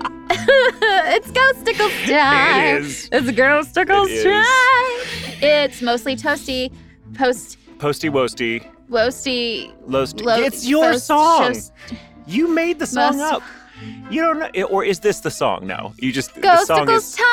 it's Ghost time. It is. It's Ghost It time. It's mostly toasty, post, Posty Woasty. woasty. Loast. lo- it's your post- song. shows- You made the song Most- up. You don't know, or is this the song? No, you just the song Ghostacles is. time.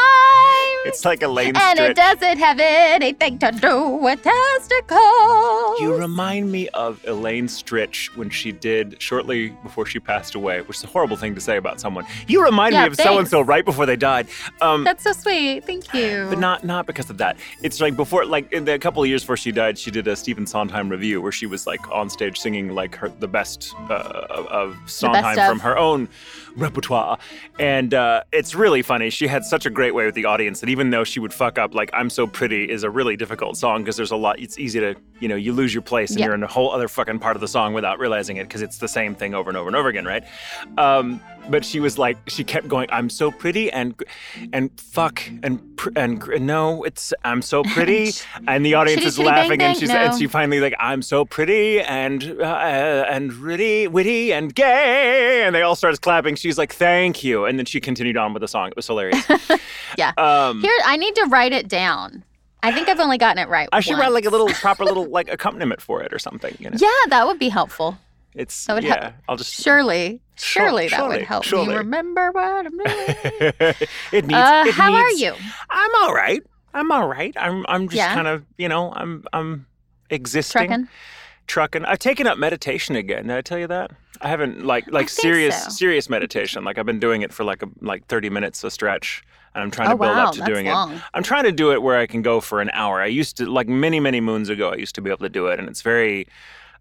It's like a lame and stretch. it doesn't have anything to do with testicles. You remind me of Elaine Stritch when she did shortly before she passed away, which is a horrible thing to say about someone. You remind Yeah, me of so and so right before they died. Um, That's so sweet. Thank you. but not not because of that. It's like before, like in the couple of years before she died, she did a Stephen Sondheim revue where she was like on stage singing like her the best uh, of- of Sondheim of. from her own repertoire, and uh, it's really funny. She had such a great way with the audience that even though she would fuck up, like "I'm So Pretty" is a really difficult song because there's a lot. It's easy to you know you lose your place and Yeah. you're in a whole other fucking part of the song without realizing it because it's the same thing over and over and over again, right? Um, but she was like, she kept going, "I'm so pretty," and and fuck and and no, it's I'm so pretty, and the audience is chitty, bang, laughing, and bang, she's and she finally like, "I'm so pretty and uh, and really witty and gay," and they all started clapping. She's like, "Thank you," and then she continued on with the song. It was hilarious. Yeah. Um, Here, I need to write it down. I think I've only gotten it right. I should write like a little proper little like accompaniment for it or something. You know, Yeah, that would be helpful. it's that would yeah. help. I'll just Surely, Sure- surely that surely, would help surely. me remember what I'm doing. it needs. uh, it how are you? I'm all right. I'm all right. I'm I'm just Yeah? kind of you know I'm I'm existing. Trucking? Trucking. I've taken up meditation again. Did I tell you that? I haven't like like serious so. serious meditation. Like I've been doing it for like a like 30 minutes a stretch, and I'm trying Oh to build wow, up to doing it. I'm trying to do it where I can go for an hour. I used to like many many moons ago. I used to be able to do it, and it's very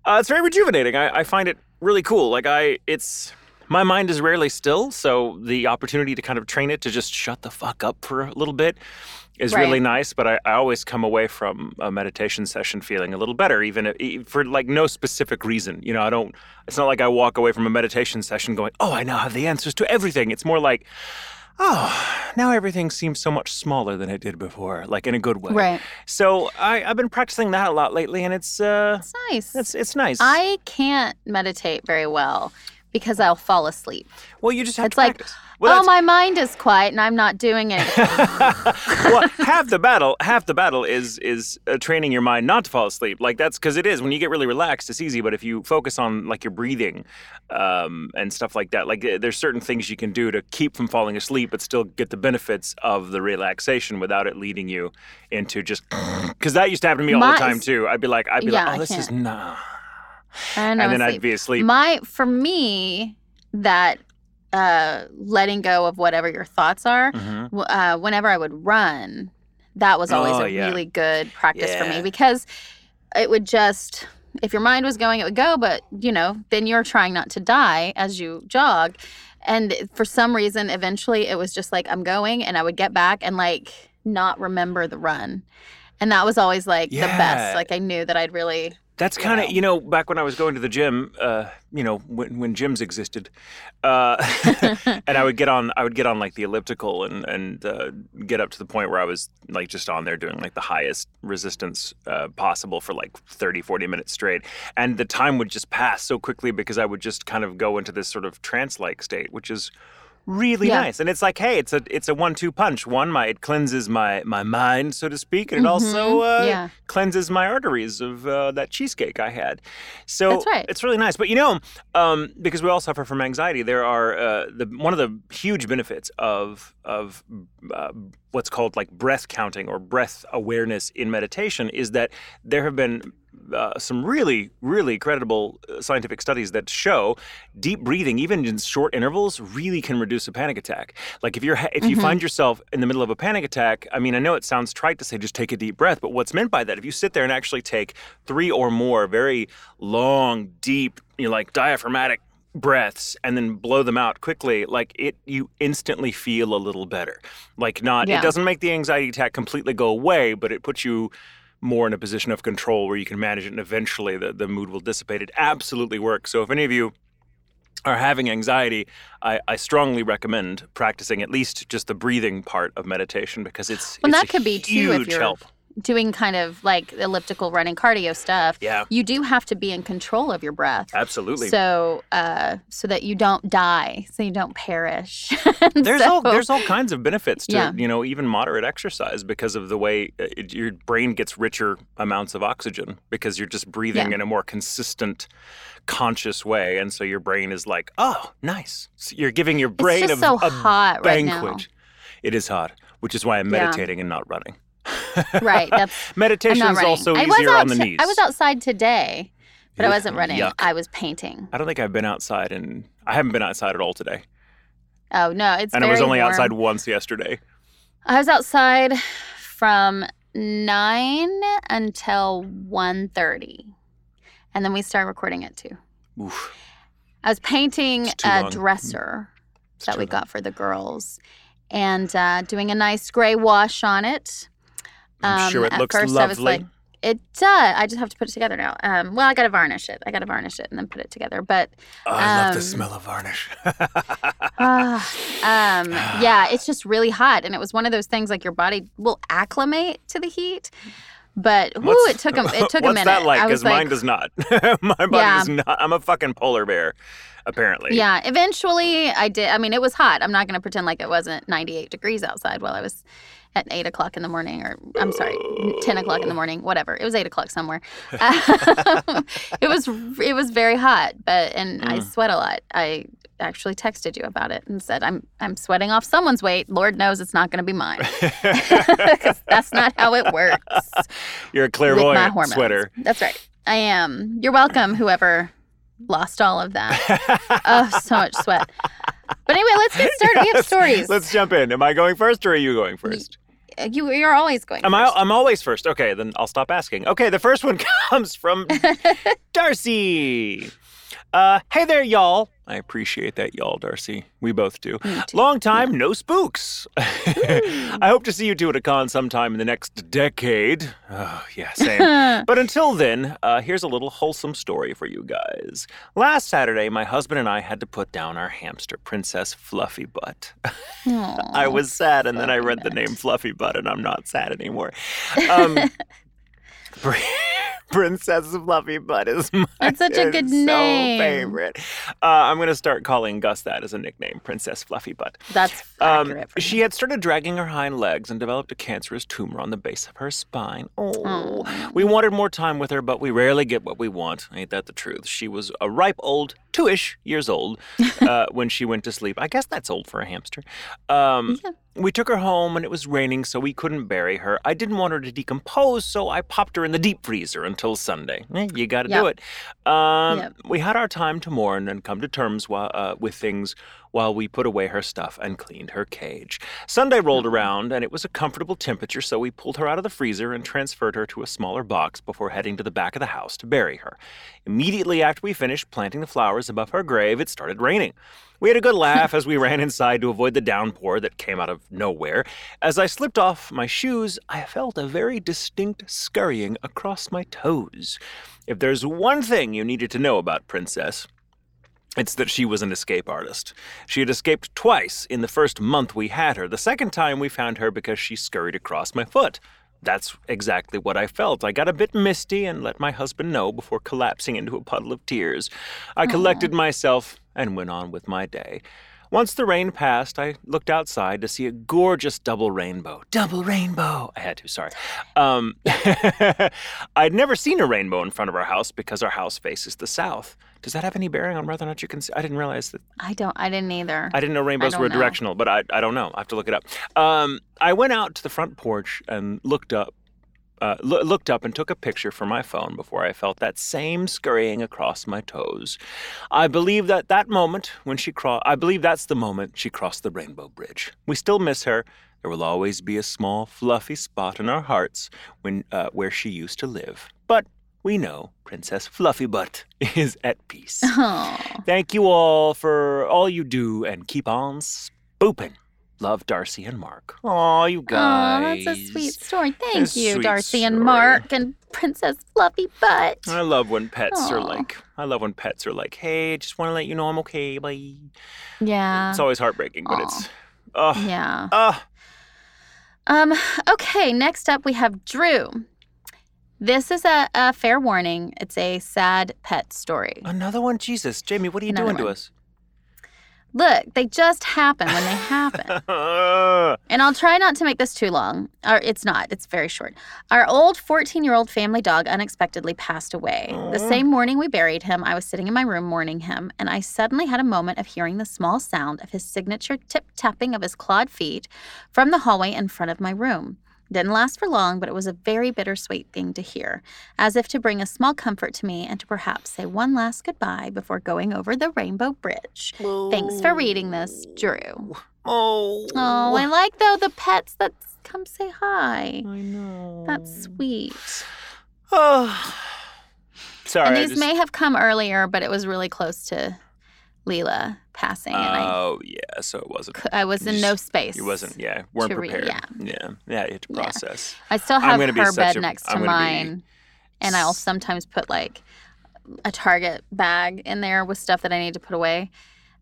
uh, it's very rejuvenating. I, I find it really cool. Like I it's. My mind is rarely still, so the opportunity to kind of train it to just shut the fuck up for a little bit is really nice. But I, I always come away from a meditation session feeling a little better, even if, for like no specific reason. You know, I don't. It's not like I walk away from a meditation session going, "Oh, I now have the answers to everything." It's more like, "Oh, now everything seems so much smaller than it did before," like in a good way. Right. So I, I've been practicing that a lot lately, and it's uh, It's nice. it's it's nice. I can't meditate very well because I'll fall asleep. well, you just have It's to like. Well, oh, my mind is quiet and I'm not doing anything. well, half the battle, half the battle is is uh, training your mind not to fall asleep. Like that's because it is when you get really relaxed, it's easy. But if you focus on like your breathing um, and stuff like that, like uh, there's certain things you can do to keep from falling asleep, but still get the benefits of the relaxation without it leading you into just because that used to happen to me all My- the time too. I'd be like, I'd be Yeah, like, I oh, this is can't. nah, and, and then I'd be asleep. My for me that uh letting go of whatever your thoughts are Mhm. uh whenever I would run that was always Oh, a yeah. really good practice for me because it would just if your mind was going it would go but you know then you're trying not to die as you jog and for some reason eventually it was just like I'm going and I would get back and like not remember the run and that was always like the best like I knew that I'd really That's kind of you know back when I was going to the gym, uh, you know when when gyms existed, uh, and I would get on I would get on like the elliptical and and uh, get up to the point where I was like just on there doing like the highest resistance uh, possible for like 30 40 minutes straight. And the time would just pass so quickly because I would just kind of go into this sort of trance like state which is really Yeah. nice and it's like hey it's a it's a one two punch one my it cleanses my my mind so to speak and it also Mhm. uh, Yeah. cleanses my arteries of uh, that cheesecake I had. So That's right. it's really nice. But you know, um, because we all suffer from anxiety, there are uh, the one of the huge benefits of of uh, what's called like breath counting or breath awareness in meditation is that there have been uh, some really, really credible uh, scientific studies that show deep breathing, even in short intervals, really can reduce a panic attack. Like if you're ha- if you Mhm. find yourself in the middle of a panic attack, I mean, I know it sounds trite to say just take a deep breath, but what's meant by that, if you sit there and actually take three or more very long, deep, you know, like diaphragmatic breaths and then blow them out quickly like it you instantly feel a little better like not Yeah. it doesn't make the anxiety attack completely go away but it puts you more in a position of control where you can manage it and eventually the, the mood will dissipate. It absolutely works. So if any of you are having anxiety, I, I strongly recommend practicing at least just the breathing part of meditation because it's Well, it's that a could be too huge if you're help. Doing kind of like elliptical running cardio stuff, Yeah, you do have to be in control of your breath. absolutely. So, uh, so that you don't die, so you don't perish. there's So- all there's all kinds of benefits to Yeah. you know even moderate exercise because of the way uh, it, your brain gets richer amounts of oxygen because you're just breathing Yeah. in a more consistent conscious way and so your brain is like oh nice So you're giving your brain it's a, just so a hot right banquet now. it is hot which is why i'm Yeah. meditating and not running Right. That's meditation is also I easier on the knees I was outside today, but I wasn't running. yuck. I was painting. i don't think i've been outside and i haven't been outside at all today Oh no, it's and i was only warm. outside once yesterday I was outside from nine until 1.30. and then we started recording at two. Oof, I was painting a long. dresser it's that we long. got for the girls, and uh, doing a nice gray wash on it. I'm sure Um, it at looks first lovely I was like, it does. I just have to put it together now. Um, well, I got to varnish it. I got to varnish it and then put it together. But Oh, I love the Um, smell of varnish. Ah, um, yeah, it's just really hot, and it was one of those things like your body will acclimate to the heat, but whoo, it took a it took a minute. What's that like? Because mine like, does not. My body Yeah. does not. I'm a fucking polar bear, apparently. yeah. Eventually, I did. I mean, it was hot. I'm not going to pretend like it wasn't 98 degrees outside while I was at eight o'clock in the morning, or I'm sorry, 10 o'clock in the morning, whatever. It was eight o'clock somewhere. Um, it was it was very hot, but and I Mm. sweat a lot. I actually texted you about it and said I'm I'm sweating off someone's weight. Lord knows it's not going to be mine. that's not how it works You're a clairvoyant sweater. That's right. I am. You're welcome, whoever lost all of that. oh, so much sweat. But anyway, let's get started. We have stories. Let's jump in. Am I going first or are you going first? You, you're always going. Am I? first. I'm always first. Okay, then I'll stop asking. Okay, the first one comes from Darcy. Uh, hey there, y'all. I appreciate that, y'all, Darcy. We both do. Long time, no spooks. I hope to see you two at a con sometime in the next decade. Oh, yeah, same. But until then, uh, here's a little wholesome story for you guys. Last Saturday, my husband and I had to put down our hamster, Princess Fluffy Butt. I was sad, and then I read the name Fluffy Butt, and I'm not sad anymore. Um, Princess Fluffy Butt is my That's such a good is so name. favorite. Uh, I'm gonna start calling Gus that as a nickname, Princess Fluffy Butt. That's Um, accurate. she had started dragging her hind legs and developed a cancerous tumor on the base of her spine. Oh, we wanted more time with her, but we rarely get what we want. Ain't that the truth? She was a ripe old, two-ish years old uh, when she went to sleep. I guess that's old for a hamster. Um, Yeah. We took her home and it was raining, so we couldn't bury her. I didn't want her to decompose, so I popped her in the deep freezer until Sunday. Eh, you got to do it. Um, Yep. We had our time to mourn and come to terms while, uh, with things while we put away her stuff and cleaned her cage. Sunday rolled around and it was a comfortable temperature, so we pulled her out of the freezer and transferred her to a smaller box before heading to the back of the house to bury her. Immediately after we finished planting the flowers above her grave, it started raining. We had a good laugh as we ran inside to avoid the downpour that came out of nowhere. As I slipped off my shoes, I felt a very distinct scurrying across my toes. If there's one thing you needed to know about Princess, it's that she was an escape artist. She had escaped twice in the first month we had her. The second time we found her because she scurried across my foot. That's exactly what I felt. I got a bit misty and let my husband know before collapsing into a puddle of tears. I collected myself and went on with my day. Once the rain passed, I looked outside to see a gorgeous double rainbow. Double rainbow! I had to, sorry. Um, I'd never seen a rainbow in front of our house because our house faces the south. Does that have any bearing on whether or not you can see? I didn't realize that. I don't. I didn't either. I didn't know rainbows were know. directional, but I, I don't know. I have to look it up. Um, I went out to the front porch and looked up. Uh, loo- looked up and took a picture for my phone before I felt that same scurrying across my toes. I believe that that moment when she crossed, I believe that's the moment she crossed the rainbow bridge. We still miss her. There will always be a small, fluffy spot in our hearts when uh, where she used to live. But we know Princess Fluffy Butt is at peace. Oh, Thank you all for all you do and keep on spooping. Love Darcy and Mark. Oh, you Aw, guys. that's a sweet story. Thank That's a you, sweet Darcy and. Mark and Princess Fluffy Butt. I love when pets are like, I love when pets are like, hey, just want to let you know I'm okay. Bye. Yeah. It's always heartbreaking, but Aw. it's, oh, yeah. oh, Um, okay, next up we have Drew. This is a, a fair warning. It's a sad pet story. Another one? Jesus. Jamie, what are you Another doing to us? Look, they just happen when they happen. And I'll try not to make this too long. Or it's not, it's very short. Our old 14 year old family dog unexpectedly passed away. The same morning we buried him, I was sitting in my room mourning him, and I suddenly had a moment of hearing the small sound of his signature tip tapping of his clawed feet from the hallway in front of my room. Didn't last for long, but it was a very bittersweet thing to hear, as if to bring a small comfort to me and to perhaps say one last goodbye before going over the Rainbow Bridge. Thanks for reading this, Drew. Oh. Oh, oh I like though the pets that come say hi. I know. That's sweet. Oh. Sorry. and these just- may have come earlier, but it was really close to Leela passing, and I, Oh yeah, so it wasn't. I was in no space. It wasn't. Yeah, weren't prepared. yeah. yeah, yeah. You had to Yeah. process. I still have her bed a- next to gonna be mine, and I'll sometimes put like a Target bag in there with stuff that I need to put away.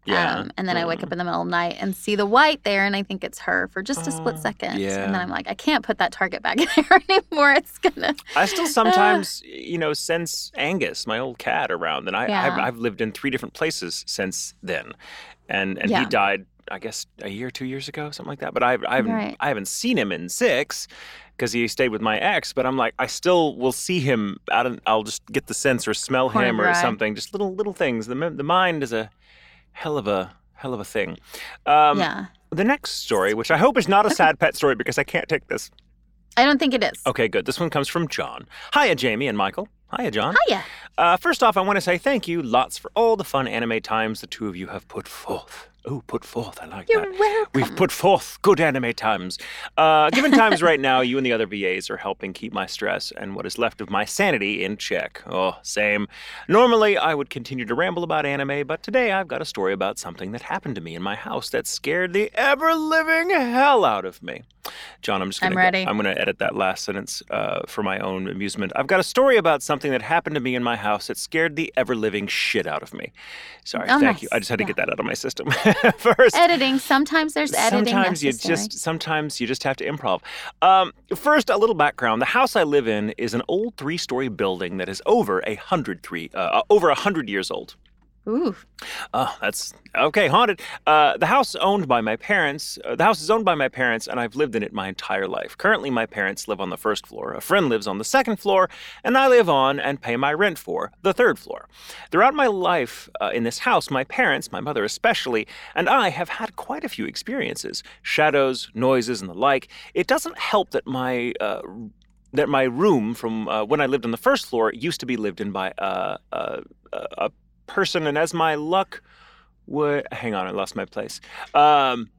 Yeah. Um, and then I wake Mm. up in the middle of the night and see the white there, and I think it's her for just a split Oh, second. And then I'm like, I can't put that Target back in there anymore. It's gonna. I still sometimes, you know, sense Angus, my old cat, around, and I, I've, I've lived in three different places since then, and and he died, I guess, a year, two years ago, something like that. But I've, I haven't, Right. I haven't seen him in six because he stayed with my ex. But I'm like, I still will see him out, and I'll just get the sense or smell him or dry. something, just little little things. The the mind is a hell of a hell of a thing. Um, yeah, The next story, which I hope is not a sad pet story because I can't take this. I don't think it is. Okay, good. This one comes from John. Hiya, Jamie and Michael. Hiya, John. Hiya. Uh, first off, I want to say thank you lots for all the fun anime times the two of you have put forth. Oh, put forth. I like You're that. welcome. We've put forth good anime times. Uh, given times right now, you and the other VAs are helping keep my stress and what is left of my sanity in check. Oh, same. Normally, I would continue to ramble about anime, but today I've got a story about something that happened to me in my house that scared the ever living hell out of me. John, I'm just I'm gonna ready. I'm gonna edit that last sentence uh, for my own amusement. I've got a story about something that happened to me in my house that scared the ever living shit out of me. Sorry, Oh, thank you. I just had to Yeah. get that out of my system first Editing. Sometimes there's editing. sometimes you just sometimes you just have to improv um, first a little background the house i live in is an old three-story building that is over a hundred three uh, over a hundred years old Ooh. Oh, that's okay. Haunted. Uh, the house owned by my parents. Uh, the house is owned by my parents, and I've lived in it my entire life. Currently, my parents live on the first floor. A friend lives on the second floor, and I live on and pay my rent for the third floor. Throughout my life uh, in this house, my parents, my mother especially, and I have had quite a few experiences: shadows, noises, and the like. It doesn't help that my uh, that my room from uh, when I lived on the first floor used to be lived in by uh, a person, and as my luck would, hang on, I lost my place. Um,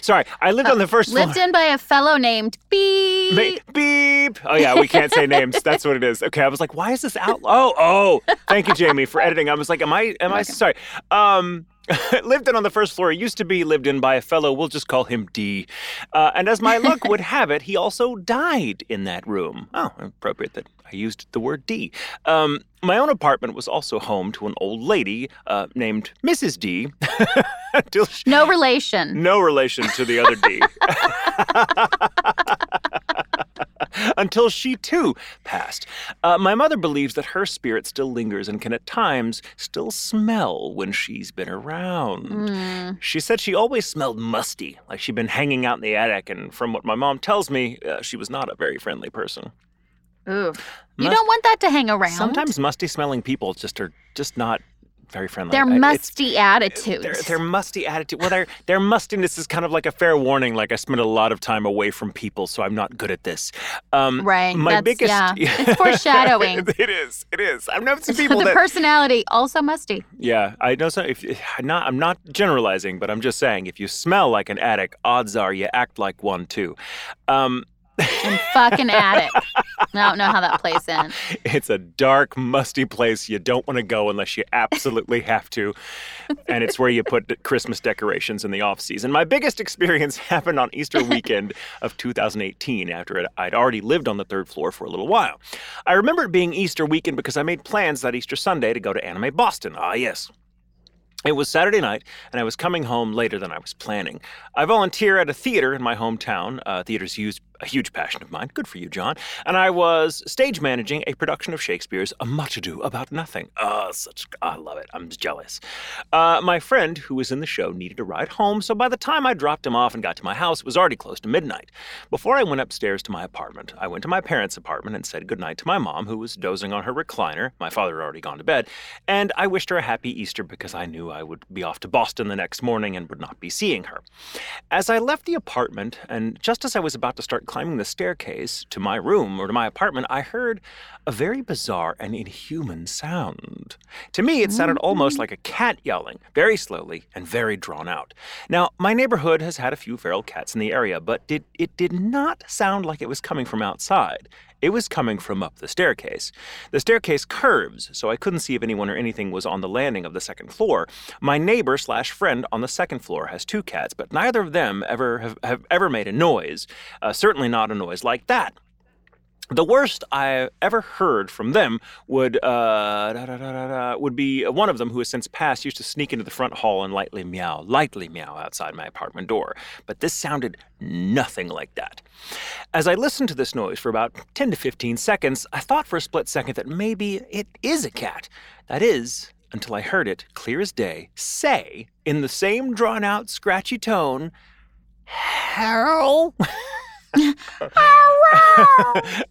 sorry, I lived on the first Lived floor. in by a fellow named Beep. Ma- beep. Oh yeah, we can't say names. That's what it is. Okay, I was like, why is this out? Oh, oh. Thank you, Jamie, for editing. I was like, am I? Am I? Sorry. Um, lived in on the first floor. It used to be lived in by a fellow. We'll just call him D. Uh, and as my luck would have it, he also died in that room. Oh, appropriate that I used the word D. Um, my own apartment was also home to an old lady uh, named Mrs. D. She, No relation. no relation to the other D. Until she too passed. Uh, my mother believes that her spirit still lingers and can at times still smell when she's been around. Mm. She said she always smelled musty, like she'd been hanging out in the attic, and from what my mom tells me, uh, she was not a very friendly person. Ooh. You don't want that to hang around. Sometimes musty smelling people just are just not very friendly. Their I- musty attitudes. their, their musty attitude. Well, their their mustiness is kind of like a fair warning. Like I spent a lot of time away from people, so I'm not good at this. Um, right. My That's, biggest. Yeah. It's foreshadowing. it is. It is. I've known some people the that. personality also musty. yeah, I know So If I'm not, I'm not generalizing, but I'm just saying, if you smell like an addict, odds are you act like one too. Um, And fucking attic. I don't know how that plays in. it's a dark, musty place you don't want to go unless you absolutely have to. And it's where you put Christmas decorations in the off season. My biggest experience happened on Easter weekend of 2018 after I'd already lived on the third floor for a little while. I remember it being Easter weekend because I made plans that Easter Sunday to go to Anime Boston. Ah, yes. It was Saturday night, and I was coming home later than I was planning. I volunteer at a theater in my hometown. Uh, theater's used a huge passion of mine. Good for you, John. And I was stage managing a production of Shakespeare's A Much Ado About Nothing. Oh, such I love it. I'm jealous. Uh, my friend who was in the show needed a ride home, so by the time I dropped him off and got to my house, it was already close to midnight. Before I went upstairs to my apartment, I went to my parents' apartment and said goodnight to my mom, who was dozing on her recliner. My father had already gone to bed, and I wished her a happy Easter because I knew I would be off to Boston the next morning and would not be seeing her. As I left the apartment, and just as I was about to start climbing the staircase to my room or to my apartment, I heard a very bizarre and inhuman sound. To me, it sounded almost mm. like a cat yelling, very slowly and very drawn out. Now, my neighborhood has had a few feral cats in the area, but it, it did not sound like it was coming from outside. It was coming from up the staircase. The staircase curves, so I couldn't see if anyone or anything was on the landing of the second floor. My neighbor slash friend on the second floor has two cats, but neither of them ever have, have ever made a noise. Uh, certainly not a noise like that. The worst I ever heard from them would uh, would be one of them who has since passed used to sneak into the front hall and lightly meow, lightly meow outside my apartment door. But this sounded nothing like that. As I listened to this noise for about 10 to 15 seconds, I thought for a split second that maybe it is a cat. That is, until I heard it, clear as day, say, in the same drawn out, scratchy tone, Harold.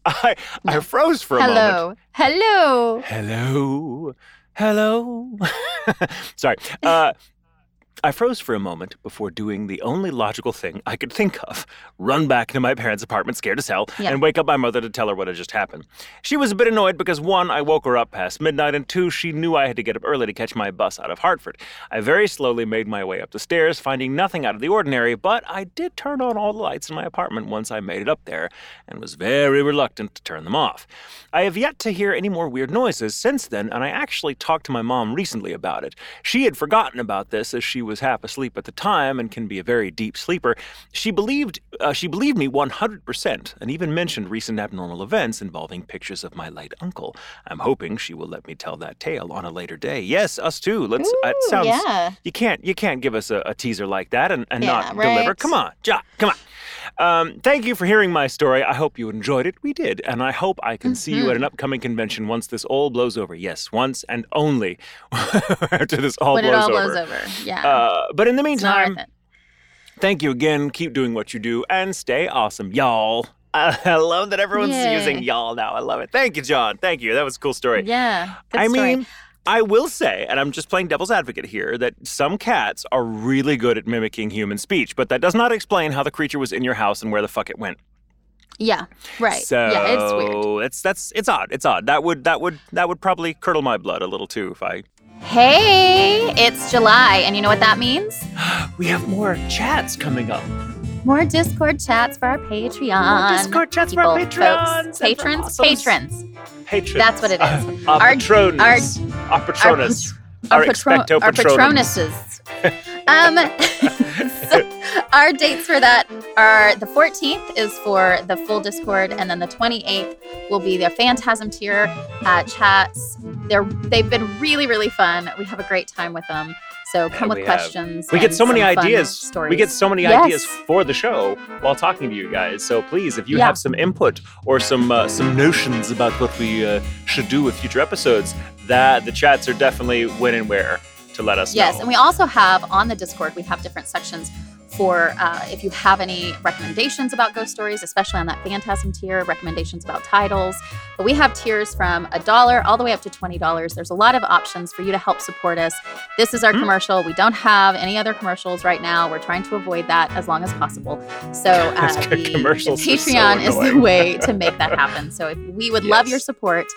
I, I froze for a Hello. moment. Hello. Hello. Hello. Sorry. Uh, I froze for a moment before doing the only logical thing I could think of run back to my parents' apartment, scared as hell, Yeah. and wake up my mother to tell her what had just happened. She was a bit annoyed because one, I woke her up past midnight, and two, she knew I had to get up early to catch my bus out of Hartford. I very slowly made my way up the stairs, finding nothing out of the ordinary, but I did turn on all the lights in my apartment once I made it up there, and was very reluctant to turn them off. I have yet to hear any more weird noises since then, and I actually talked to my mom recently about it. She had forgotten about this as she was half asleep at the time and can be a very deep sleeper. She believed uh, she believed me 100% and even mentioned recent abnormal events involving pictures of my late uncle. I'm hoping she will let me tell that tale on a later day. Yes, us too. Let's. it Ooh, sounds. yeah. You can't. You can't give us a, a teaser like that and, and Yeah, not deliver. right. Come on, Ja. Come on. Um, thank you for hearing my story. I hope you enjoyed it. We did. And I hope I can see Mm-hmm. you at an upcoming convention once this all blows over. Yes, once and only after this all when blows it all over. blows over. Yeah. Uh, but in the meantime, thank you again. Keep doing what you do and stay awesome, y'all. I love that everyone's Yay. using y'all now. I love it. Thank you, John. Thank you. That was a cool story. Yeah. I story. mean, I will say, and I'm just playing devil's advocate here, that some cats are really good at mimicking human speech, but that does not explain how the creature was in your house and where the fuck it went. yeah. Right. So yeah. It's weird. It's that's it's odd. It's odd. That would that would that would probably curdle my blood a little too if I. Hey, it's July, and you know what that means? We have more chats coming up. More Discord chats for our Patreon. More Discord chats for our people, Patreons folks. Patrons, awesomes. patrons. Patrons. That's what it is. Uh, our, Our- patrons. our- Our patronus. Our, Our patron- expecto our patronums. patronuses. um, so our dates for that are the 14th is for the full Discord, and then the 28th will be the Phantasm tier uh, chats. They're they've been really really fun. We have a great time with them. So come with we have. questions. We get so many ideas. Stories. We get so many Yes. ideas for the show while talking to you guys. So please, if you Yeah. have some input or some uh, some notions about what we uh, should do with future episodes, that the chats are definitely when and where to let us Yes, know. Yes, and we also have on the Discord, we have different sections for uh, if you have any recommendations about ghost stories, especially on that Phantasm tier, recommendations about titles. But we have tiers from a dollar all the way up to $20. There's a lot of options for you to help support us. This is our Hmm. commercial. We don't have any other commercials right now. We're trying to avoid that as long as possible. So uh, the, the are so Patreon is the way to make that happen. So if, we would love your support.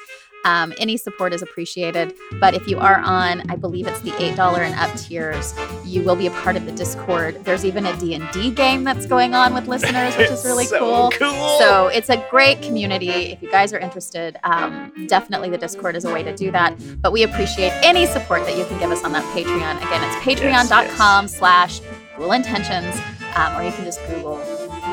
Um, any support is appreciated. But if you are on, I believe it's the $8 and up tiers, you will be a part of the Discord. There's even a D&D game that's going on with listeners, which is really so cool. cool. So it's a great community. If you guys are interested, um, definitely the Discord is a way to do that. But we appreciate any support that you can give us on that Patreon. Again, it's patreon.com slash Ghoul Intentions, um, or you can just Google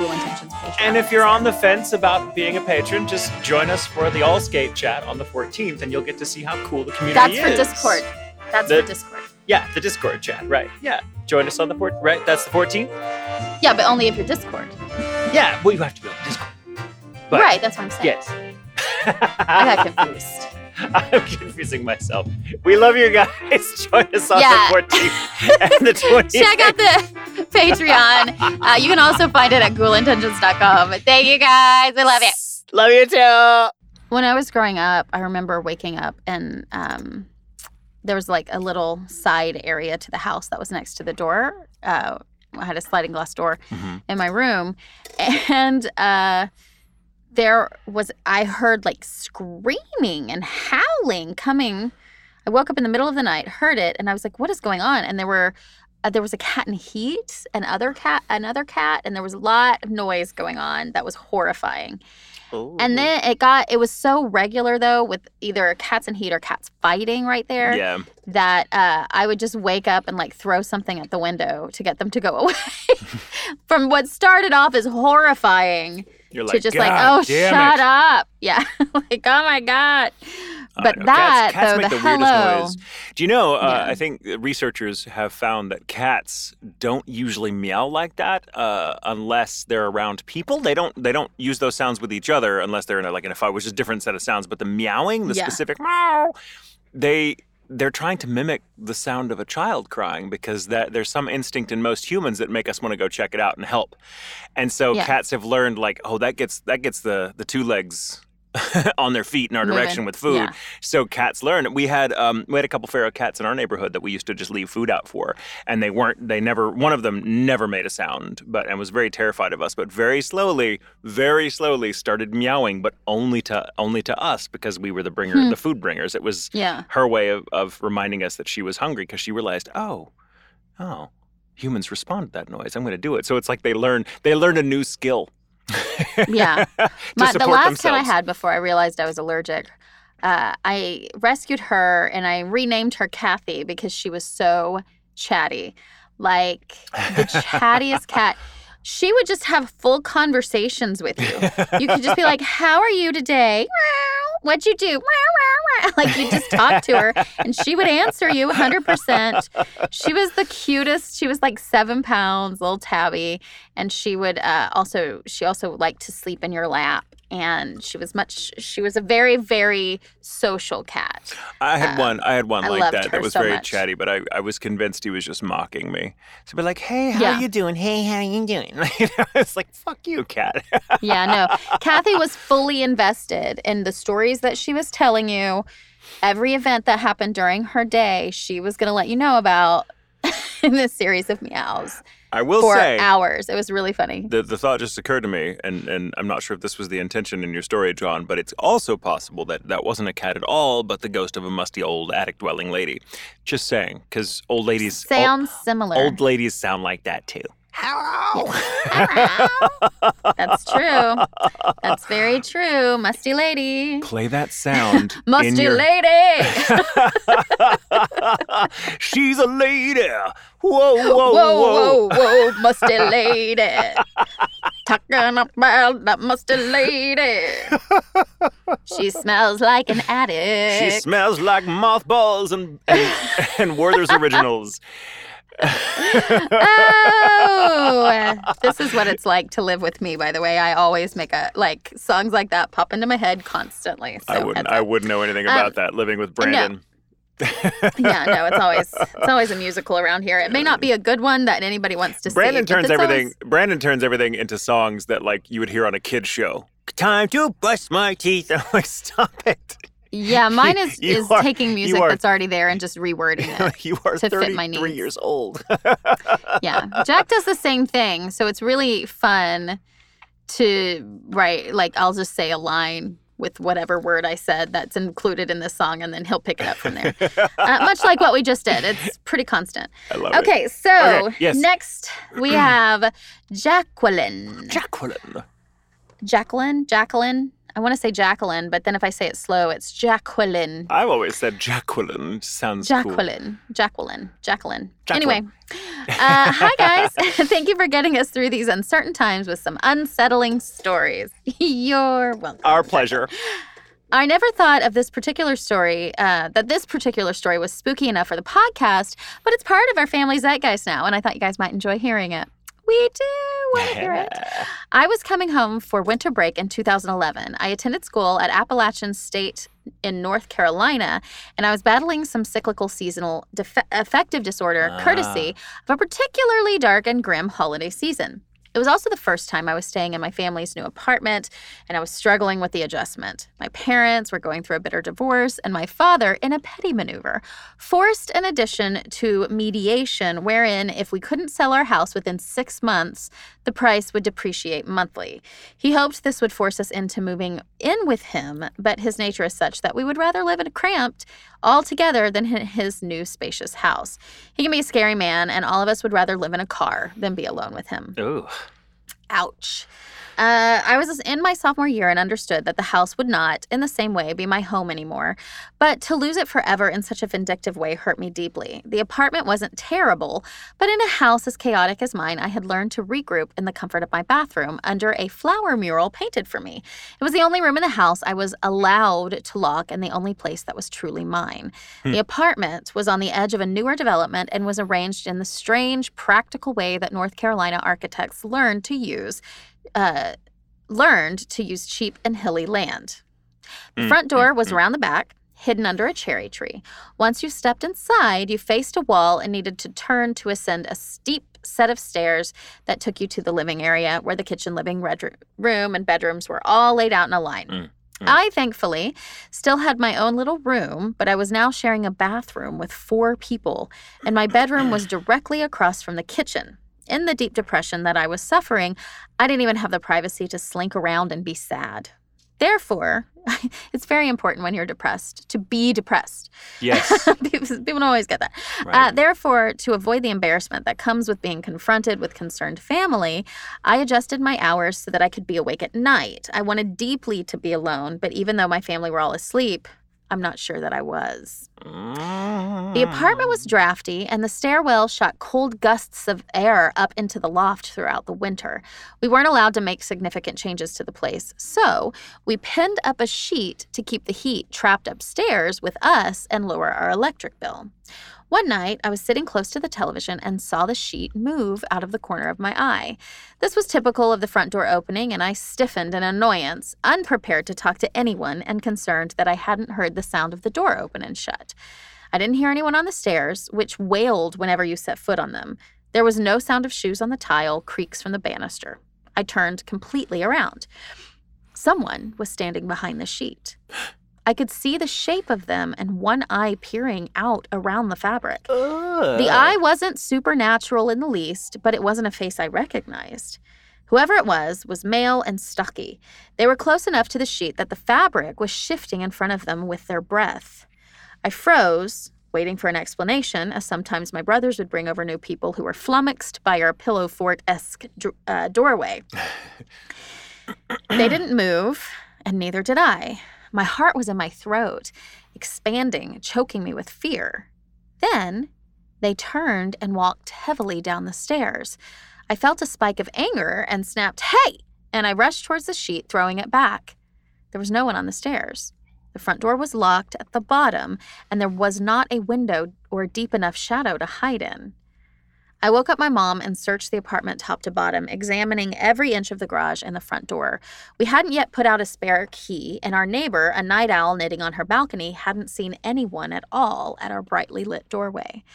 Intentions Patreon. And if you're on the fence about being a patron, just join us for the All Skate chat on the 14th, and you'll get to see how cool the community That's is. That's for Discord. That's The- for Discord. Yeah, the Discord chat. Right. Yeah. Join us on the fourth. Right. That's the 14th. Yeah, but only if you're Discord. Yeah. Well, you have to be on Discord. But- right, that's what I'm saying. Yes. I got confused. I'm confusing myself. We love you guys. Join us on Yeah. the 14th and the 20th. Check out the Patreon. Uh, you can also find it at ghoulintentions.com. Thank you guys. I love it. Love you too. When I was growing up, I remember waking up and um, there was like a little side area to the house that was next to the door. Uh, I had a sliding glass door Mhm. in my room, and uh, there was I heard like screaming and howling coming. I woke up in the middle of the night, heard it, and I was like, "What is going on?" And there were uh, there was a cat in heat, another cat, another cat, and there was a lot of noise going on that was horrifying. And then it got it was so regular though with either cats in heat or cats fighting right there yeah, that uh, I would just wake up and like throw something at the window to get them to go away from what started off as horrifying you're to like just like oh shut it." up yeah like oh my god but that, cats, cats though, make the the, weirdest hello- noise. Do you know? Uh, Yeah. I think researchers have found that cats don't usually meow like that uh, unless they're around people. They don't. They don't use those sounds with each other unless they're in a, like in a fight, which is a different set of sounds. But the meowing, the Yeah. specific meow, they they're trying to mimic the sound of a child crying because that there's some instinct in most humans that make us want to go check it out and help. And so Yeah. cats have learned like, oh, that gets that gets the the two legs on their feet in our Moving. direction with food. Yeah. So cats learn. We had um, we had a couple feral cats in our neighborhood that we used to just leave food out for, and they weren't. They never. One of them never made a sound, but and was very terrified of us. But very slowly, very slowly, started meowing, but only to only to us because we were the bringer, Hmm. the food bringers. It was yeah her way of, of reminding us that she was hungry because she realized, oh, oh, humans respond to that noise. I'm going to do it. So it's like they learn they learn a new skill. Yeah. My, the last themselves. cat I had before I realized I was allergic, uh, I rescued her and I renamed her Kathy because she was so chatty. Like the chattiest cat. She would just have full conversations with you. You could just be like, How are you today? What'd you do? Like you just talk to her and she would answer you 100%. She was the cutest. She was like seven pounds, little tabby. And she would uh, also, she also liked to sleep in your lap. And she was much, she was a very, very social cat. I had Uh, one. I had one I like that. That was so very much. chatty, but I, I was convinced he was just mocking me. So be like, "Hey, how Yeah. you doing? Hey, how you doing?" you know, it's like, "Fuck you, cat." Yeah, no. Kathy was fully invested in the stories that she was telling you. Every event that happened during her day, she was going to let you know about in this series of meows I will for say. hours. It was really funny. The, the thought just occurred to me, and, and I'm not sure if this was the intention in your story, John, but it's also possible that that wasn't a cat at all, but the ghost of a musty old attic dwelling lady. Just saying, because old ladies, old, Sounds similar. old ladies sound like that too. Hello. That's true. That's very true. Musty lady. Play that sound. Musty your... lady. She's a lady. Whoa, whoa, whoa, whoa. whoa, whoa, musty lady. Talking about that musty lady. She smells like an attic. She smells like mothballs and and, and Werther's originals. Oh, this is what it's like to live with me. By the way, I always make a like songs like that pop into my head constantly. So I wouldn't. I wouldn't know anything Um, about that. Living with no. Brandon. yeah, no, it's always it's always a musical around here. It may not be a good one that anybody wants to Brandon see. but turns everything. always- Brandon turns everything into songs that like you would hear on a kid's show. Time to brush my teeth. I'm like, stop it. Yeah, mine is You is are- taking music are- that's already there and just rewording it. you are to fit my 33 needs. years old. yeah, Jack does the same thing, so it's really fun to write. Like, I'll just say a line with whatever word I said that's included in this song, and then he'll pick it up from there. uh, much like what we just did, it's pretty constant. I love it. Okay, so yes. next we have Jacqueline. Jacqueline. Jacqueline, Jacqueline. I want to say Jacqueline, but then if I say it slow, it's Jacqueline. I've always said Jacqueline. Sounds cool. Jacqueline, Jacqueline, Jacqueline. Jacqueline. Anyway, uh, hi guys. Thank you for getting us through these uncertain times with some unsettling stories. You're welcome. Our pleasure. I never thought of this particular story, uh, that this particular story was spooky enough for the podcast, but it's part of our family zeitgeist now, and I thought you guys might enjoy hearing it. We do want to hear it. I was coming home for winter break in 2011. I attended school at Appalachian State in North Carolina, and I was battling some cyclical seasonal def- affective disorder, courtesy ah. of a particularly dark and grim holiday season. It was also the first time I was staying in my family's new apartment, and I was struggling with the adjustment. My parents were going through a bitter divorce, and my father, in a petty maneuver, forced an addition to mediation wherein, if we couldn't sell our house within six months, the price would depreciate monthly. He hoped this would force us into moving in with him, but his nature is such that we would rather live in a cramped altogether than in his new spacious house. He can be a scary man, and all of us would rather live in a car than be alone with him. Ooh. Ouch. Uh, I was in my sophomore year and understood that the house would not, in the same way, be my home anymore. But to lose it forever in such a vindictive way hurt me deeply. The apartment wasn't terrible, but in a house as chaotic as mine, I had learned to regroup in the comfort of my bathroom under a flower mural painted for me. It was the only room in the house I was allowed to lock and the only place that was truly mine. The apartment was on the edge of a newer development and was arranged in the strange, practical way that North Carolina architects learned to use uh, learned to use cheap and hilly land. The Mm, front door mm, was mm. around the back, hidden under a cherry tree. Once you stepped inside, you faced a wall and needed to turn to ascend a steep set of stairs that took you to the living area where the kitchen, living red- room, and bedrooms were all laid out in a line. I thankfully still had my own little room, but I was now sharing a bathroom with four people, and my bedroom was directly across from the kitchen. In the deep depression that I was suffering, I didn't even have the privacy to slink around and be sad. Therefore, it's very important when you're depressed to be depressed. Yes. people, people don't always get that. Right. Uh, therefore, to avoid the embarrassment that comes with being confronted with concerned family, I adjusted my hours so that I could be awake at night. I wanted deeply to be alone, but even though my family were all asleep, I'm not sure that I was. The apartment was mm. drafty, and the stairwell shot cold gusts of air up into the loft throughout the winter. We weren't allowed to make significant changes to the place, so we pinned up a sheet to keep the heat trapped upstairs with us and lower our electric bill. One night, I was sitting close to the television and saw the sheet move out of the corner of my eye. This was typical of the front door opening, and I stiffened in annoyance, unprepared to talk to anyone and concerned that I hadn't heard the sound of the door open and shut. I didn't hear anyone on the stairs, which wailed whenever you set foot on them. There was no sound of shoes on the tile, creaks from the banister. I turned completely around. Someone was standing behind the sheet. I could see the shape of them and one eye peering out around the fabric. The eye wasn't supernatural in the least, but it wasn't a face I recognized. Whoever it was was male and stocky. They were close enough to the sheet that the fabric was shifting in front of them with their breath. I froze, waiting for an explanation, as sometimes my brothers would bring over new people who were flummoxed by our pillow fort esque uh, doorway. they didn't move, and neither did I. My heart was in my throat, expanding, choking me with fear. Then they turned and walked heavily down the stairs. I felt a spike of anger and snapped, Hey! And I rushed towards the sheet, throwing it back. There was no one on the stairs. The front door was locked at the bottom, and there was not a window or deep enough shadow to hide in. I woke up my mom and searched the apartment top to bottom, examining every inch of the garage and the front door. We hadn't yet put out a spare key, and our neighbor, a night owl knitting on her balcony, hadn't seen anyone at all at our brightly lit doorway.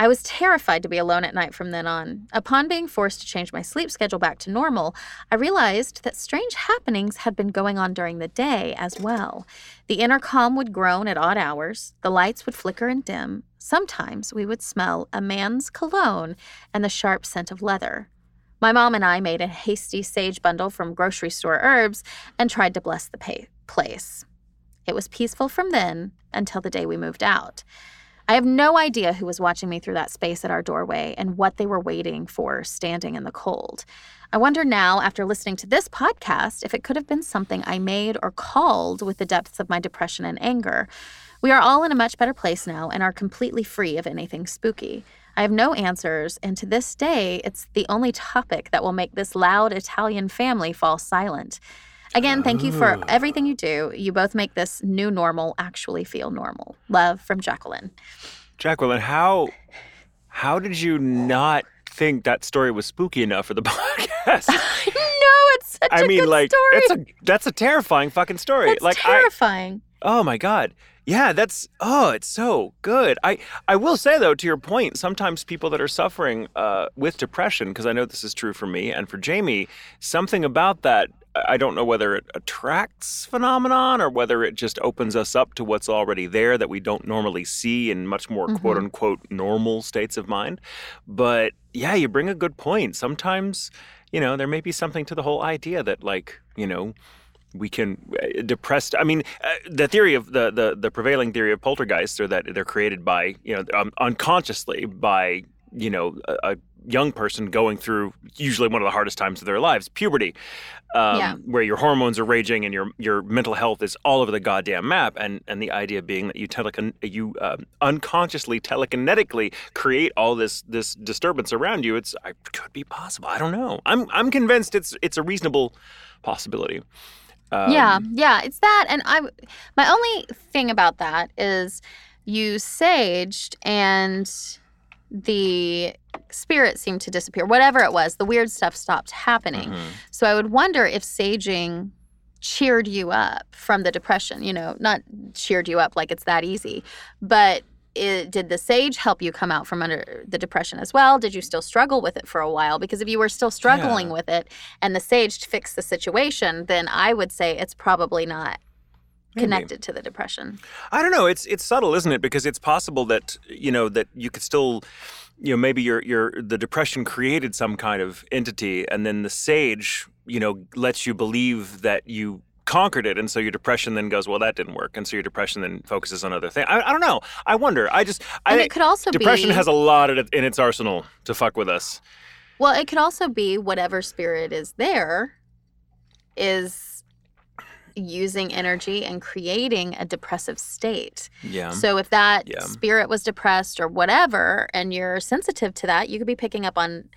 I was terrified to be alone at night from then on. Upon being forced to change my sleep schedule back to normal, I realized that strange happenings had been going on during the day as well. The intercom would groan at odd hours, the lights would flicker and dim. Sometimes we would smell a man's cologne and the sharp scent of leather. My mom and I made a hasty sage bundle from grocery store herbs and tried to bless the place. It was peaceful from then until the day we moved out. I have no idea who was watching me through that space at our doorway and what they were waiting for standing in the cold. I wonder now, after listening to this podcast, if it could have been something I made or called with the depths of my depression and anger. We are all in a much better place now and are completely free of anything spooky. I have no answers, and to this day, it's the only topic that will make this loud Italian family fall silent. Again, thank you for oh. everything you do. You both make this new normal actually feel normal. Love from Jacqueline. Jacqueline, how how did you not think that story was spooky enough for the podcast? no, it's such I a mean, good like story. it's a that's a terrifying fucking story. That's like I terrifying. Oh my god. Yeah, that's oh, it's so good. I I will say though, to your point, sometimes people that are suffering uh, with depression, because I know this is true for me and for Jamie, something about that. I don't know whether it attracts phenomenon or whether it just opens us up to what's already there that we don't normally see in much more Mhm. quote unquote normal states of mind. But yeah, you bring a good point. Sometimes, you know, there may be something to the whole idea that like, you know, we can uh, depressed i mean uh, the theory of the, the the prevailing theory of poltergeists are that they're created by you know um, unconsciously by you know a, a young person going through usually one of the hardest times of their lives puberty um, Yeah. where your hormones are raging and your your mental health is all over the goddamn map and and the idea being that you telecon- you um, unconsciously telekinetically create all this this disturbance around you it's it could be possible i don't know i'm i'm convinced it's it's a reasonable possibility um, yeah, yeah, it's that. And I, my only thing about that is you saged and the spirit seemed to disappear. Whatever it was, the weird stuff stopped happening. mhm. So I would wonder if saging cheered you up from the depression. You know, not cheered you up like it's that easy, but it, did the sage help you come out from under the depression as well? Did you still struggle with it for a while? Because if you were still struggling Yeah. with it and the sage fixed the situation, then I would say it's probably not Maybe. connected to the depression. I don't know. It's it's subtle, isn't it? Because it's possible that you know that you could still, you know, maybe your your the depression created some kind of entity, and then the sage, you know, lets you believe that you conquered it, and so your depression then goes, well, that didn't work, and so your depression then focuses on other things. I, I don't know. I wonder. I just And it could also depression be has a lot in in its arsenal to fuck with us. well, it could also be whatever spirit is there is using energy and creating a depressive state. Yeah. So if that Yeah. spirit was depressed or whatever, and you're sensitive to that, you could be picking up on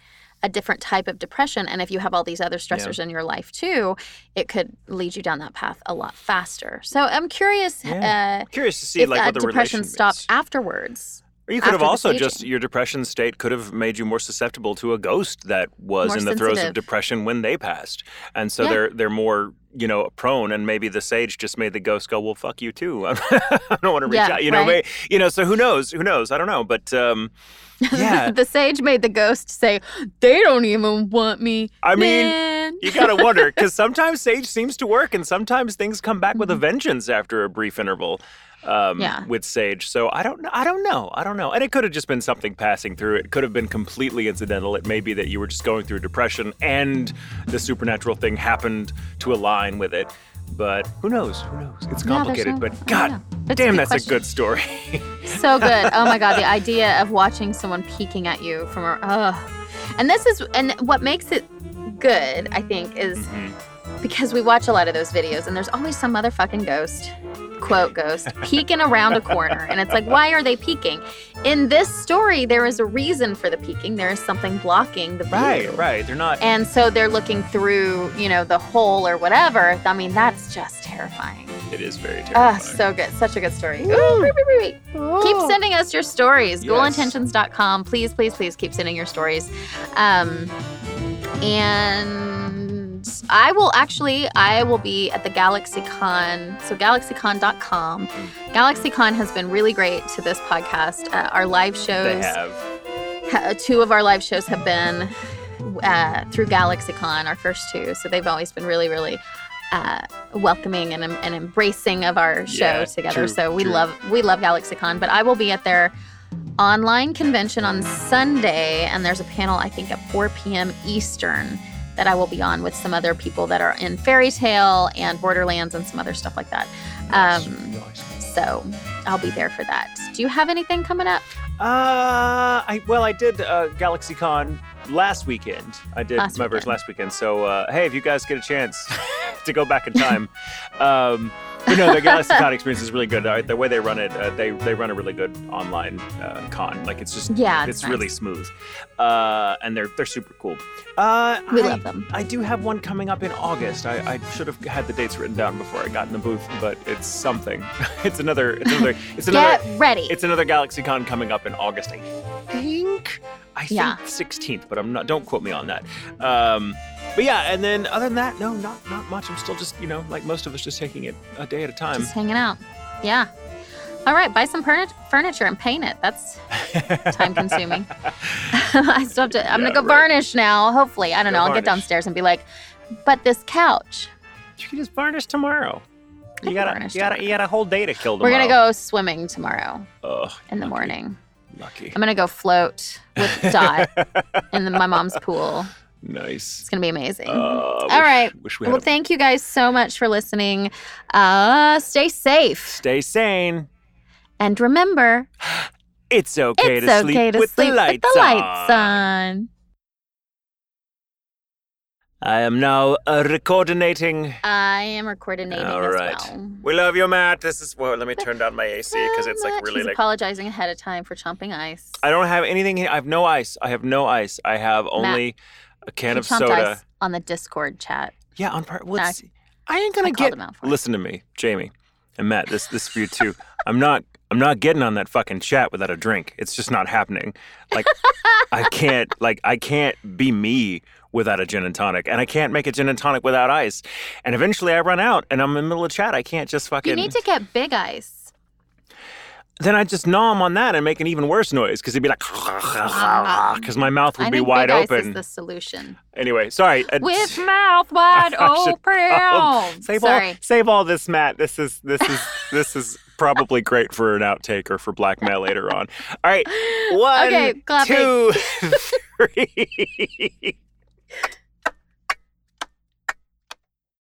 a different type of depression. And if you have all these other stressors in your life too, it could lead you down that path a lot faster. So I'm curious uh, Curious to see if like that what the depression stopped afterwards. Or you could have also just your depression state could have made you more susceptible to a ghost that was More in the throes of depression when they passed, and so Yeah. they're they're more you know prone. And maybe the sage just made the ghost go, "Well, fuck you too. I don't want to reach Yeah, out." You know, right. may, you know. So who knows? Who knows? I don't know. But um, Yeah. the sage made the ghost say, "They don't even want me." I mean, Man. you gotta wonder because sometimes sage seems to work, and sometimes things come back with a Mhm. vengeance after a brief interval. Um, Yeah. With sage, so I don't know. I don't know. I don't know. And it could have just been something passing through. It could have been completely incidental. It may be that you were just going through depression, and the supernatural thing happened to align with it. But who knows? Who knows? It's Yeah, complicated. no- but God. Damn, good that's question. a good story. So good. Oh my god, the idea of watching someone peeking at you from a ugh. And this is and what makes it good, I think, is Mhm. because we watch a lot of those videos and there's always some motherfucking ghost, quote ghost, peeking around a corner. And it's like, why are they peeking? In this story, there is a reason for the peeking. There is something blocking the view. Right, right. They're not. And so they're looking through, you know, the hole or whatever. I mean, that's just terrifying. It is very Ah, terrifying. so good. Such a good story. Ooh, wait, wait, wait, wait. Keep sending us your stories. Yes. Ghoulintentions.com. Please, please, please keep sending your stories. Um, and I will actually, I will be at the GalaxyCon. So GalaxyCon.com. GalaxyCon has been really great to this podcast. Uh, our live shows they have. ha- two of our live shows have been uh, through GalaxyCon, our first two. So they've always been really, really uh, welcoming and, and embracing of our show Yeah, together. true, so we true. love we love GalaxyCon. But I will be at their online convention on Sunday, and there's a panel I think at 4 p.m. Eastern that I will be on with some other people that are in Fairy Tail and Borderlands and some other stuff like that. Um, so I'll be there for that. Do you have anything coming up? Uh, I well, I did uh, GalaxyCon last weekend. I did Last my version weekend. last weekend. So uh, hey, if you guys get a chance to go back in time, um, But no, the GalaxyCon experience is really good. The way they run it, uh, they they run a really good online uh, con. Like it's just Yeah, it's it's really smooth, uh, and they're they're super cool. Uh, We I, love them. I do have one coming up in August. I, I should have had the dates written down before I got in the booth, but it's something. it's another. It's another. It's another. Get ready. It's another GalaxyCon coming up in August, I think. I think Yeah. 16th, but I'm not. Don't quote me on that. Um, but yeah, and then other than that, no, not not much. I'm still just you know like most of us, just taking it a day at a time. Just hanging out. Yeah. All right, buy some furni- furniture and paint it. That's time consuming. I still have to. I'm Yeah, gonna go right. varnish now. Hopefully, I don't Go know. I'll get downstairs and be like, but this couch. you can just varnish tomorrow. I You can got varnish you got tomorrow. you got a whole day to kill We're gonna go swimming tomorrow Ugh, in the lucky, morning. Lucky. I'm gonna go float with Dot in the, my mom's pool. Nice. It's gonna be amazing. Uh, All wish- right. Wish we well, a- thank you guys so much for listening. Uh, stay safe Stay sane. and remember, It's okay it's to okay sleep to with sleep the lights with the lights on. on. I am now uh, recordinating. I am coordinating All as well. We love you, Matt. This is well. Let me turn down my AC because it's like really He's like. apologizing ahead of time for chomping ice. I don't have anything. I have no ice. I have no ice. I have only a can he of soda. on the Discord chat. Yeah, on part. Well, I- I ain't gonna I get. him out for it. Listen to me, Jamie and Matt. This this for you too. I'm not. I'm not getting on that fucking chat without a drink. It's just not happening. Like I can't. Like I can't be me without a gin and tonic, and I can't make a gin and tonic without ice. And eventually, I run out, and I'm in the middle of chat. I can't just fucking. You need to get big ice. Then I'd just gnaw him on that and make an even worse noise because he'd be like, because my mouth would I be think wide big ice open. is the solution. Anyway, sorry. uh, With mouth wide open. save Sorry. all save all this, Matt. This is this is this is probably great for an outtake or for blackmail later on. All right, one, Okay, two, three.